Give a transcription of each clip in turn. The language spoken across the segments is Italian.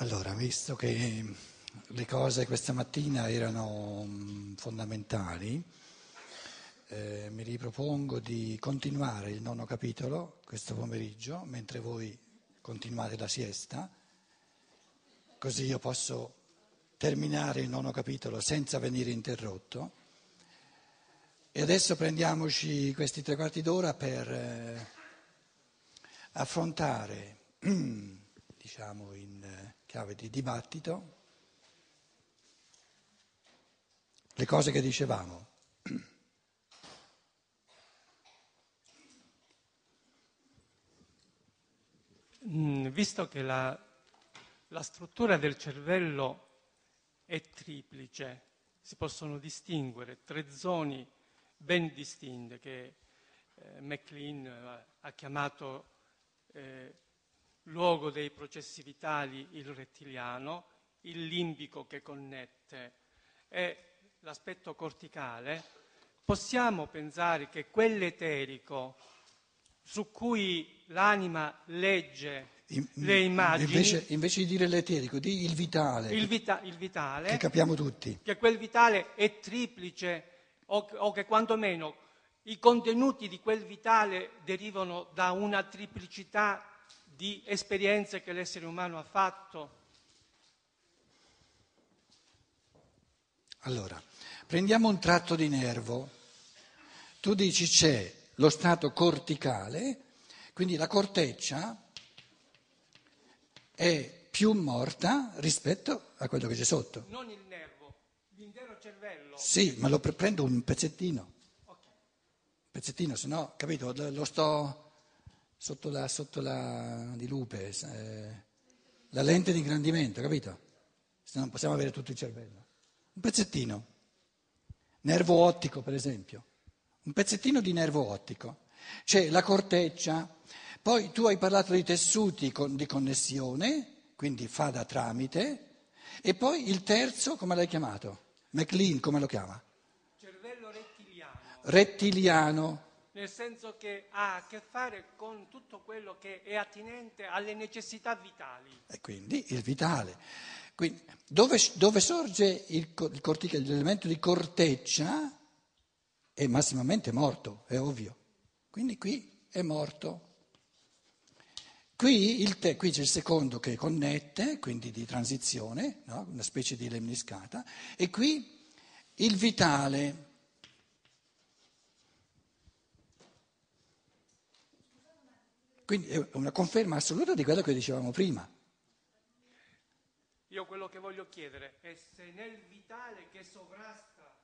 Allora, visto che le cose questa mattina erano mm, fondamentali, eh, mi ripropongo di continuare il nono capitolo questo pomeriggio, mentre voi continuate la siesta, così io posso terminare il nono capitolo senza venire interrotto. E adesso prendiamoci questi tre quarti d'ora per eh, affrontare, diciamo in eh, chiave di dibattito, le cose che dicevamo. Mm, visto che la, la struttura del cervello è triplice, si possono distinguere tre zone ben distinte che eh, MacLean eh, ha chiamato eh, luogo dei processi vitali il rettiliano, il limbico che connette e l'aspetto corticale, possiamo pensare che quell'eterico su cui l'anima legge in, le immagini. Invece, invece, di dire l'eterico, di il vitale. Il, vita, il, vitale. Che capiamo tutti. Che quel vitale è triplice o, o che quantomeno i contenuti di quel vitale derivano da una triplicità di esperienze che l'essere umano ha fatto. Allora, prendiamo un tratto di nervo. Tu dici c'è lo stato corticale, quindi la corteccia è più morta rispetto a quello che c'è sotto. Non il nervo, l'intero cervello. Sì, ma lo prendo un pezzettino. Okay. Un pezzettino, se no, capito, lo sto sotto la, sotto la di lupe, eh, la lente di ingrandimento, capito? Se non possiamo avere tutto il cervello. Un pezzettino. Nervo ottico, per esempio. Un pezzettino di nervo ottico. C'è la corteccia, poi tu hai parlato di tessuti con, di connessione, quindi fa da tramite, e poi il terzo, come l'hai chiamato? McLean, come lo chiama? Cervello rettiliano. Rettiliano nel senso che ha a che fare con tutto quello che è attinente alle necessità vitali. E quindi il vitale. Quindi, dove, dove, sorge il, il cortice, l'elemento di corteccia è massimamente morto, è ovvio. Quindi qui è morto. Qui, te, qui, c'è il secondo che connette, quindi di transizione, no? una specie di lemniscata, e qui il vitale. Quindi è una conferma assoluta di quello che dicevamo prima. Io quello che voglio chiedere è se nel vitale che sovrasta,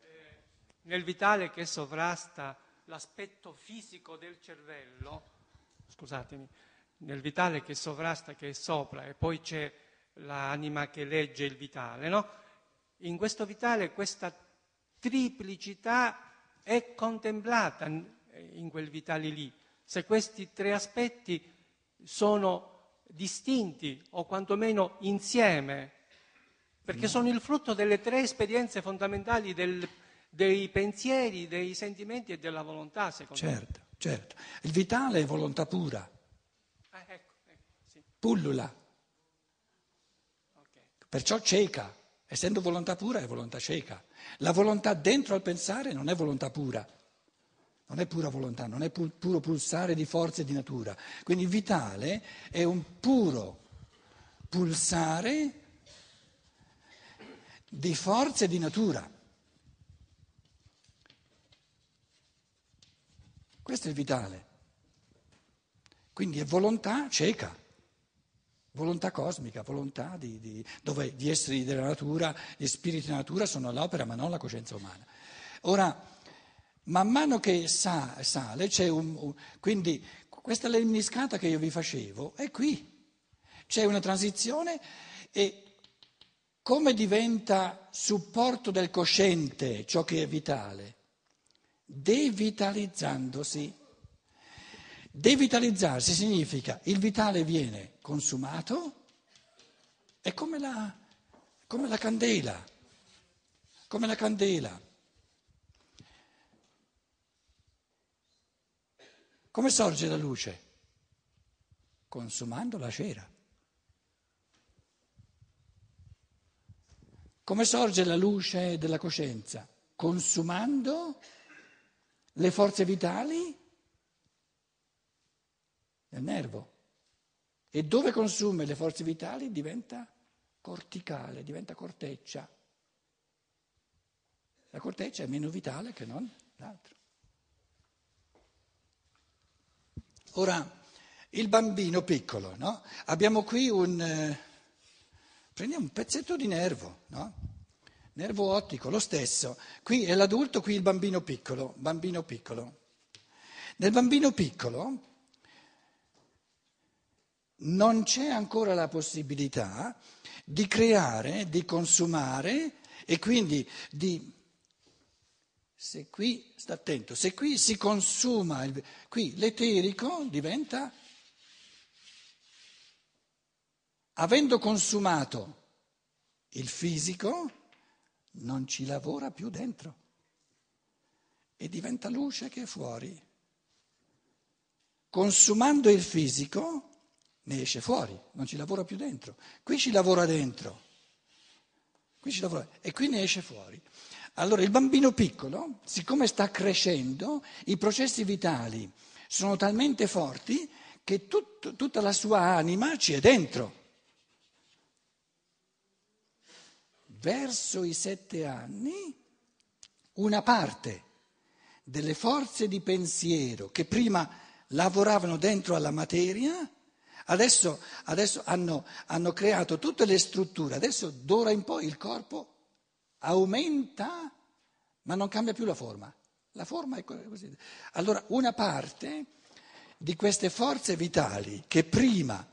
eh, nel vitale che sovrasta l'aspetto fisico del cervello, scusatemi, nel vitale che sovrasta, che è sopra, e poi c'è l'anima che legge il vitale, no? In questo vitale questa triplicità è contemplata in quel vitale lì se questi tre aspetti sono distinti o quantomeno insieme, perché sono il frutto delle tre esperienze fondamentali del, dei pensieri, dei sentimenti e della volontà, secondo certo, me. Certo, Il vitale è volontà pura. Ah, ecco, ecco, sì. Pullula. Okay. Perciò cieca. Essendo volontà pura è volontà cieca. La volontà dentro al pensare non è volontà pura non è pura volontà, non è pu- puro pulsare di forze di natura. Quindi vitale è un puro pulsare di forze di natura. Questo è il vitale. Quindi è volontà cieca, volontà cosmica, volontà di, di, dove gli esseri della natura, gli spiriti della natura sono all'opera ma non la coscienza umana. Ora, Man mano che sale, c'è un, un, quindi questa lemniscata che io vi facevo è qui, c'è una transizione e come diventa supporto del cosciente ciò che è vitale? Devitalizzandosi. Devitalizzarsi significa il vitale viene consumato, è come la, come la candela, come la candela. Come sorge la luce? Consumando la cera. Come sorge la luce della coscienza? Consumando le forze vitali del nervo. E dove consuma le forze vitali diventa corticale, diventa corteccia. La corteccia è meno vitale che non l'altro. Ora, il bambino piccolo, no? Abbiamo qui un... Eh, prendiamo un pezzetto di nervo, no? Nervo ottico, lo stesso. Qui è l'adulto, qui il bambino piccolo, bambino piccolo. Nel bambino piccolo non c'è ancora la possibilità di creare, di consumare e quindi di se qui, sta attento, se qui si consuma, il, qui l'eterico diventa, avendo consumato il fisico, non ci lavora più dentro e diventa luce che è fuori. Consumando il fisico ne esce fuori, non ci lavora più dentro. Qui ci lavora dentro, qui ci lavora, e qui ne esce fuori. Allora il bambino piccolo, siccome sta crescendo, i processi vitali sono talmente forti che tut, tutta la sua anima ci è dentro. Verso i sette anni, una parte delle forze di pensiero che prima lavoravano dentro alla materia, adesso, adesso hanno, hanno creato tutte le strutture, adesso d'ora in poi il corpo aumenta ma non cambia più la forma. La forma è così. Allora una parte di queste forze vitali che prima,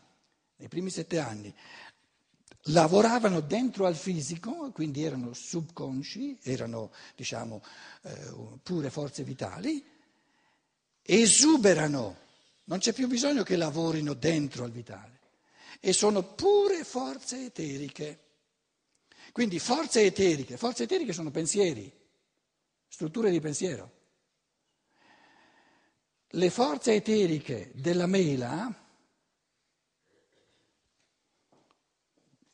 nei primi sette anni, lavoravano dentro al fisico, quindi erano subconsci, erano diciamo eh, pure forze vitali, esuberano, non c'è più bisogno che lavorino dentro al vitale, e sono pure forze eteriche. Quindi forze eteriche, forze eteriche sono pensieri, strutture di pensiero. Le forze eteriche della mela,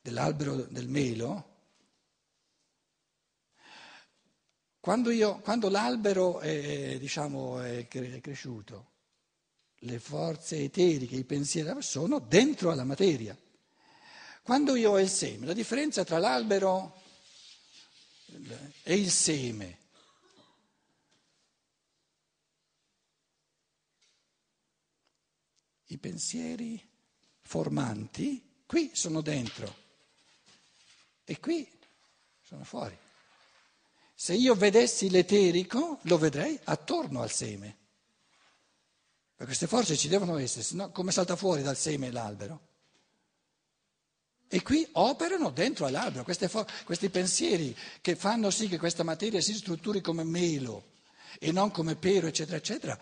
dell'albero del melo, quando, io, quando l'albero è, diciamo, è cresciuto, le forze eteriche, i pensieri sono dentro alla materia. Quando io ho il seme, la differenza tra l'albero e il seme. I pensieri formanti qui sono dentro e qui sono fuori. Se io vedessi l'eterico, lo vedrei attorno al seme. Perché queste forze ci devono essere, sennò come salta fuori dal seme l'albero? E qui operano dentro all'albero fo- questi pensieri che fanno sì che questa materia si strutturi come melo e non come pero, eccetera, eccetera.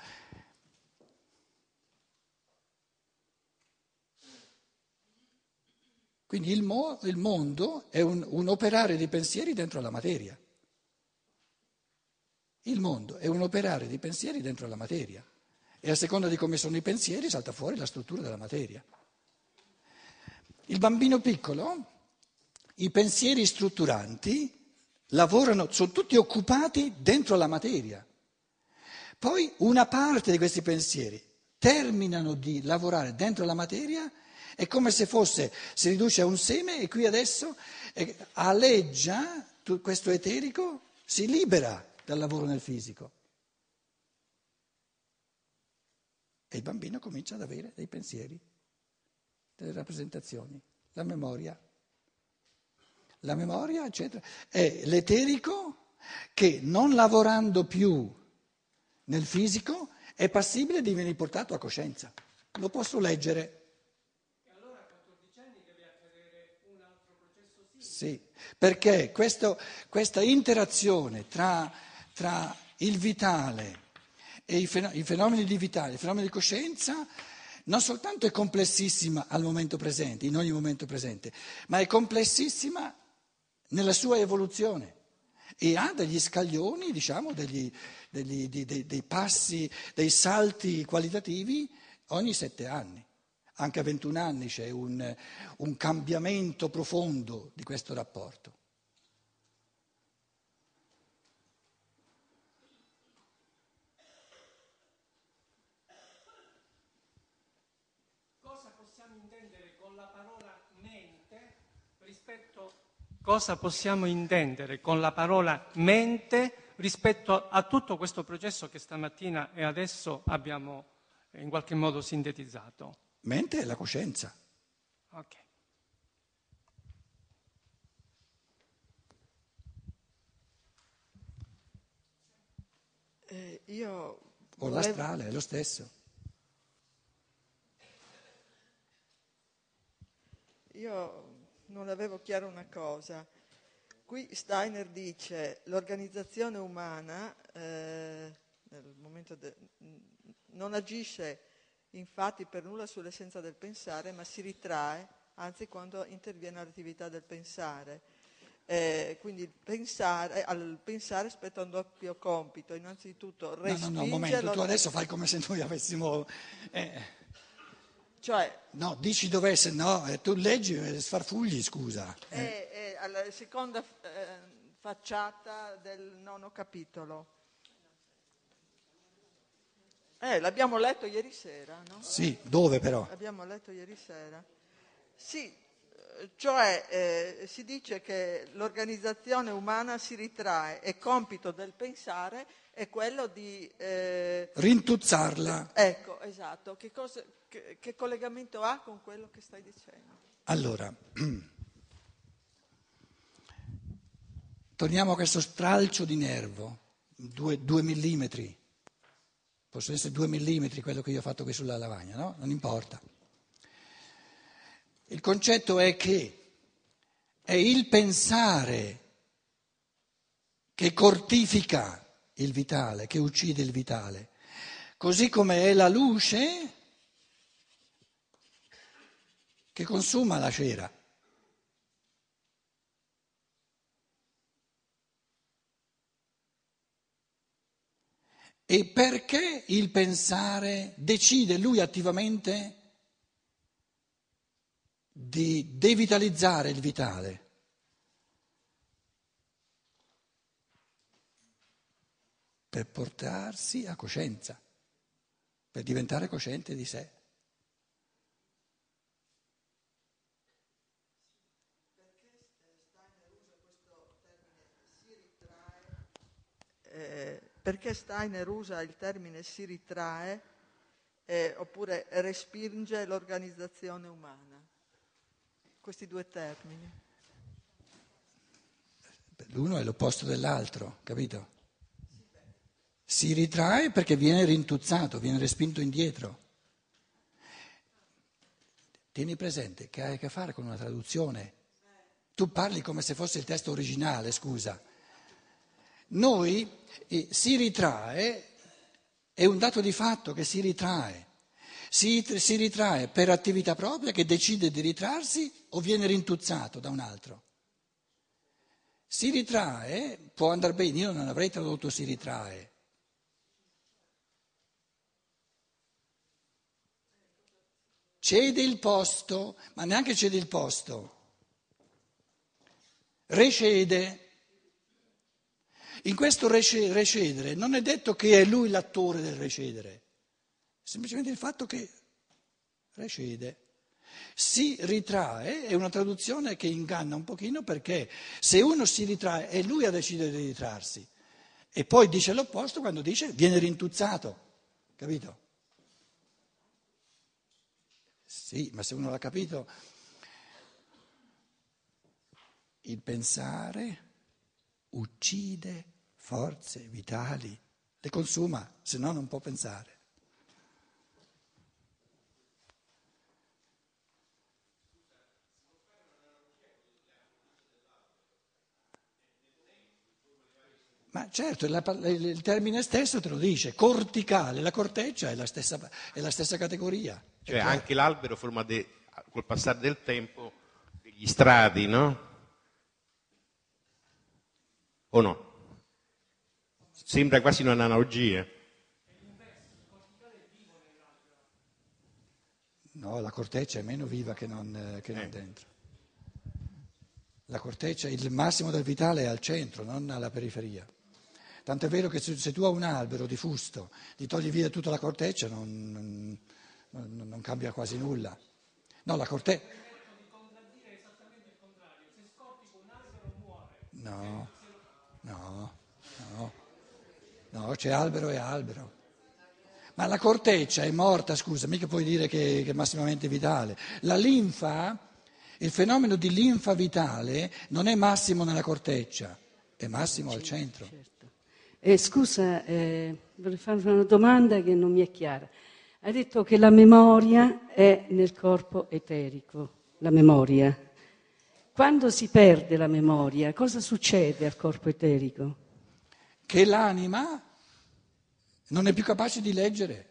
Quindi il, mo- il mondo è un, un operare di pensieri dentro la materia. Il mondo è un operare di pensieri dentro la materia. E a seconda di come sono i pensieri salta fuori la struttura della materia. Il bambino piccolo, i pensieri strutturanti lavorano, sono tutti occupati dentro la materia. Poi una parte di questi pensieri terminano di lavorare dentro la materia, è come se fosse, si riduce a un seme e qui adesso eh, aleggia questo eterico, si libera dal lavoro nel fisico. E il bambino comincia ad avere dei pensieri delle rappresentazioni, la memoria. La memoria, eccetera, è l'eterico che non lavorando più nel fisico è passibile di venire portato a coscienza. Lo posso leggere. Allora a 14 anni deve accadere un altro processo simile? Sì, perché questo, questa interazione tra, tra, il vitale e i fenomeni di vitale, i fenomeni di coscienza, non soltanto è complessissima al momento presente, in ogni momento presente, ma è complessissima nella sua evoluzione e ha degli scaglioni, diciamo, degli, degli, dei, dei, passi, dei salti qualitativi ogni sette anni. Anche a 21 anni c'è un, un cambiamento profondo di questo rapporto. Possiamo intendere con la parola mente rispetto, cosa possiamo intendere con la parola mente rispetto a tutto questo processo che stamattina e adesso abbiamo in qualche modo sintetizzato? Mente è la coscienza. Ok. Eh, io O l'astrale è lo stesso. Io non avevo chiaro una cosa. Qui Steiner dice l'organizzazione umana eh, nel momento de- non agisce infatti per nulla sull'essenza del pensare, ma si ritrae, anzi quando interviene l'attività del pensare. Eh, quindi il pensare, al pensare spetta un doppio compito, innanzitutto No, respinge no, no, un momento, tu adesso fai come se noi avessimo... eh, cioè no, dici dov'è, se no, eh, tu leggi e sfarfugli, scusa. è, è alla seconda eh, facciata del nono capitolo. Eh, l'abbiamo letto ieri sera, no? Sì, dove però? L'abbiamo letto ieri sera. Sì, eh, cioè eh, si dice che l'organizzazione umana si ritrae e compito del pensare è quello di... eh, Rintuzzarla. ecco, esatto, che, cosa- che- che collegamento ha con quello che stai dicendo? Allora, torniamo a questo stralcio di nervo, due, due millimetri. Possono essere due millimetri quello che io ho fatto qui sulla lavagna, no? Non importa. Il concetto è che è il pensare che cortifica il vitale, che uccide il vitale, così come è la luce che consuma la cera. E perché il pensare decide lui attivamente di devitalizzare il vitale? Per portarsi a coscienza, per diventare cosciente di sé. Eh, perché Steiner usa il termine si ritrae eh, oppure respinge l'organizzazione umana? Questi due termini. L'uno è l'opposto dell'altro, capito? Si ritrae perché viene rintuzzato, viene respinto indietro. Tieni presente che hai a che fare con una traduzione. Tu parli come se fosse il testo originale, scusa. Noi eh, si ritrae, è un dato di fatto che si ritrae. Si, si ritrae per attività propria che decide di ritrarsi o viene rintuzzato da un altro. Si ritrae, può andare bene, io non avrei tradotto si ritrae. Cede il posto, ma neanche cede il posto. Recede. In questo rece- recedere non è detto che è lui l'attore del recedere, semplicemente il fatto che recede. Si ritrae è una traduzione che inganna un pochino perché se uno si ritrae è lui a decidere di ritrarsi e poi dice l'opposto quando dice viene rintuzzato, capito? Sì, ma se uno l'ha capito, il pensare uccide forze vitali, le consuma, se no non può pensare. Ma certo, il termine stesso te lo dice, corticale, la corteccia è la stessa, è la stessa categoria. Cioè anche l'albero forma de- col passare del tempo degli strati, no? O no? Sembra quasi un'analogia. No, la corteccia è meno viva che non, che non Eh. dentro. La corteccia, il massimo del vitale è al centro, non alla periferia. Tanto è vero che se, se tu hai un albero di fusto, gli togli via tutta la corteccia, non, non- non- cambia quasi nulla. No, la corteccia. No, no, no, no, c'è albero e albero. Ma la corteccia è morta, scusa, mica puoi dire che, che è massimamente vitale. La linfa, il fenomeno di linfa vitale non è massimo nella corteccia, è massimo al centro. Eh, scusa, eh, vorrei fare una domanda che non mi è chiara. Hai detto che la memoria è nel corpo eterico, la memoria. Quando si perde la memoria, cosa succede al corpo eterico? Che l'anima non è più capace di leggere.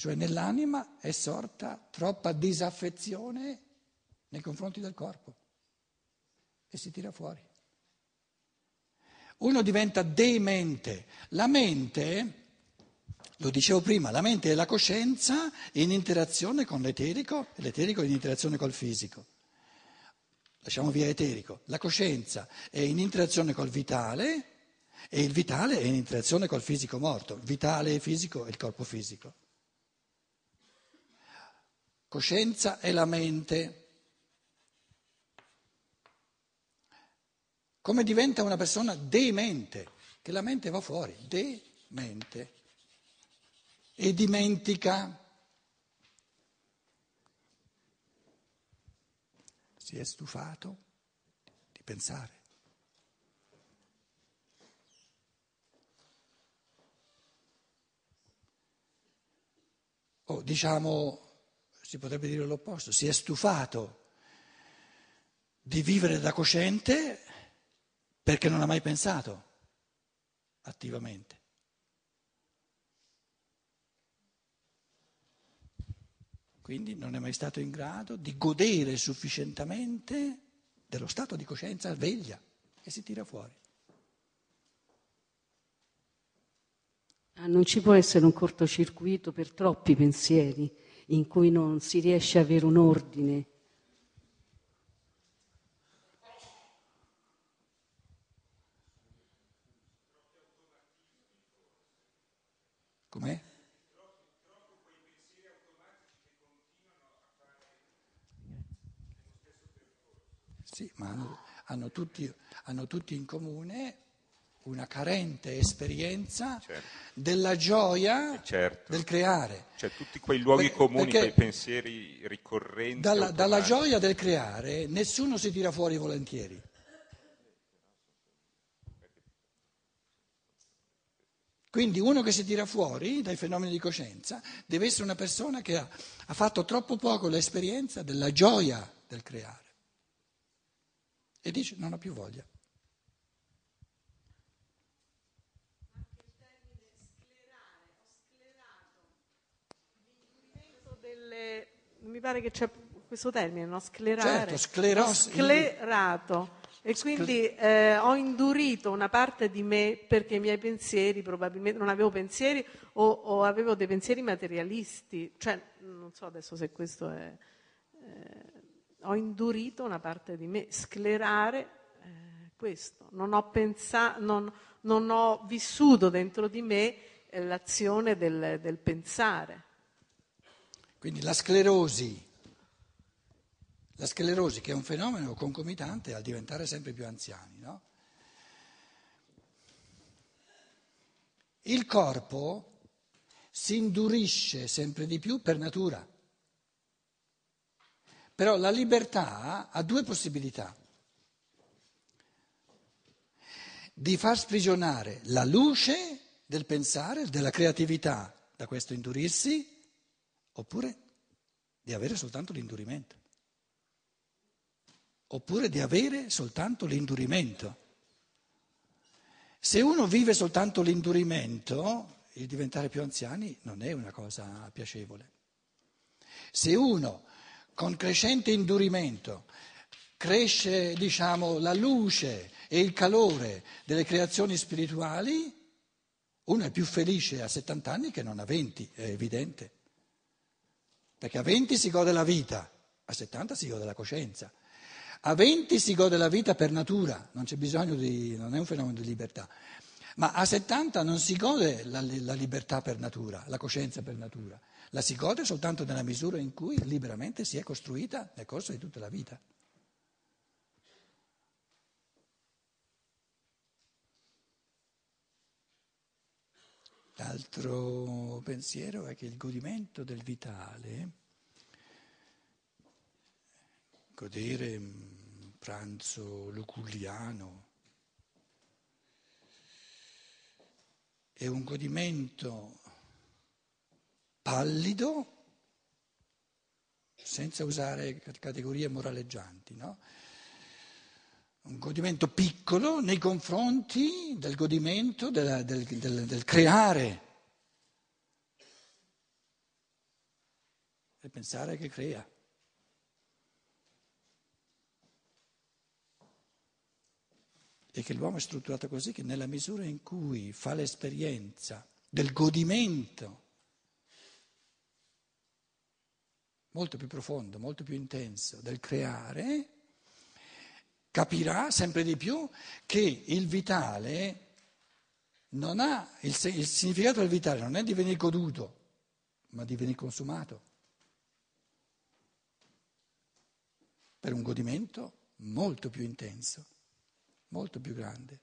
Cioè nell'anima è sorta troppa disaffezione nei confronti del corpo e si tira fuori. Uno diventa demente. La mente lo dicevo prima, la mente è la coscienza in interazione con l'eterico e l'eterico in interazione col fisico. Lasciamo via eterico. La coscienza è in interazione col vitale e il vitale è in interazione col fisico morto. Vitale e fisico è il corpo fisico. Coscienza è la mente. Come diventa una persona demente? Che la mente va fuori, demente e dimentica. Si è stufato di pensare. O diciamo, si potrebbe dire l'opposto, si è stufato di vivere da cosciente perché non ha mai pensato attivamente. Quindi non è mai stato in grado di godere sufficientemente dello stato di coscienza sveglia e si tira fuori. Ah, non ci può essere un cortocircuito per troppi pensieri in cui non si riesce a avere un ordine. Com'è? Sì, ma hanno, tutti, hanno tutti in comune una carente esperienza Certo. della gioia Eh, certo. del creare. Cioè tutti quei luoghi Perché- comuni, quei pensieri ricorrenti. Dalla, dalla gioia del creare nessuno si tira fuori volentieri. Quindi uno che si tira fuori dai fenomeni di coscienza deve essere una persona che ha, ha fatto troppo poco l'esperienza della gioia del creare. E dice non ho più voglia. delle- mi pare che c'è questo termine, no? Sclerare. Certo, sclerosi- sclerato. E quindi eh, ho indurito una parte di me perché i miei pensieri, probabilmente non avevo pensieri o, o avevo dei pensieri materialisti. Cioè, non so adesso se questo è... eh, ho indurito una parte di me, sclerare eh, questo. Non ho, pensa- non, non ho vissuto dentro di me eh, l'azione del, del pensare. Quindi la sclerosi, la sclerosi che è un fenomeno concomitante al diventare sempre più anziani, no? Il corpo si indurisce sempre di più per natura. Però la libertà ha due possibilità. Di far sprigionare la luce del pensare, della creatività da questo indurirsi, oppure di avere soltanto l'indurimento. Oppure di avere soltanto l'indurimento. Se uno vive soltanto l'indurimento, il diventare più anziani non è una cosa piacevole. Se uno con crescente indurimento cresce, diciamo, la luce e il calore delle creazioni spirituali, uno è più felice a 70 anni che non a 20, è evidente. Perché a 20 si gode la vita, a 70 si gode la coscienza. A 20 si gode la vita per natura, non c'è bisogno di, non è un fenomeno di libertà. Ma a 70 non si gode la, la libertà per natura, la coscienza per natura, la si gode soltanto nella misura in cui liberamente si è costruita nel corso di tutta la vita. L'altro pensiero è che il godimento del vitale, godere un pranzo luculliano, è un godimento pallido, senza usare categorie moraleggianti, no? Un godimento piccolo nei confronti del godimento del, del, del, del creare e pensare che crea. E che l'uomo è strutturato così che nella misura in cui fa l'esperienza del godimento molto più profondo, molto più intenso del creare, capirà sempre di più che il vitale non ha, il, il significato del vitale non è di venire goduto, ma di venire consumato. Per un godimento molto più intenso, molto più grande.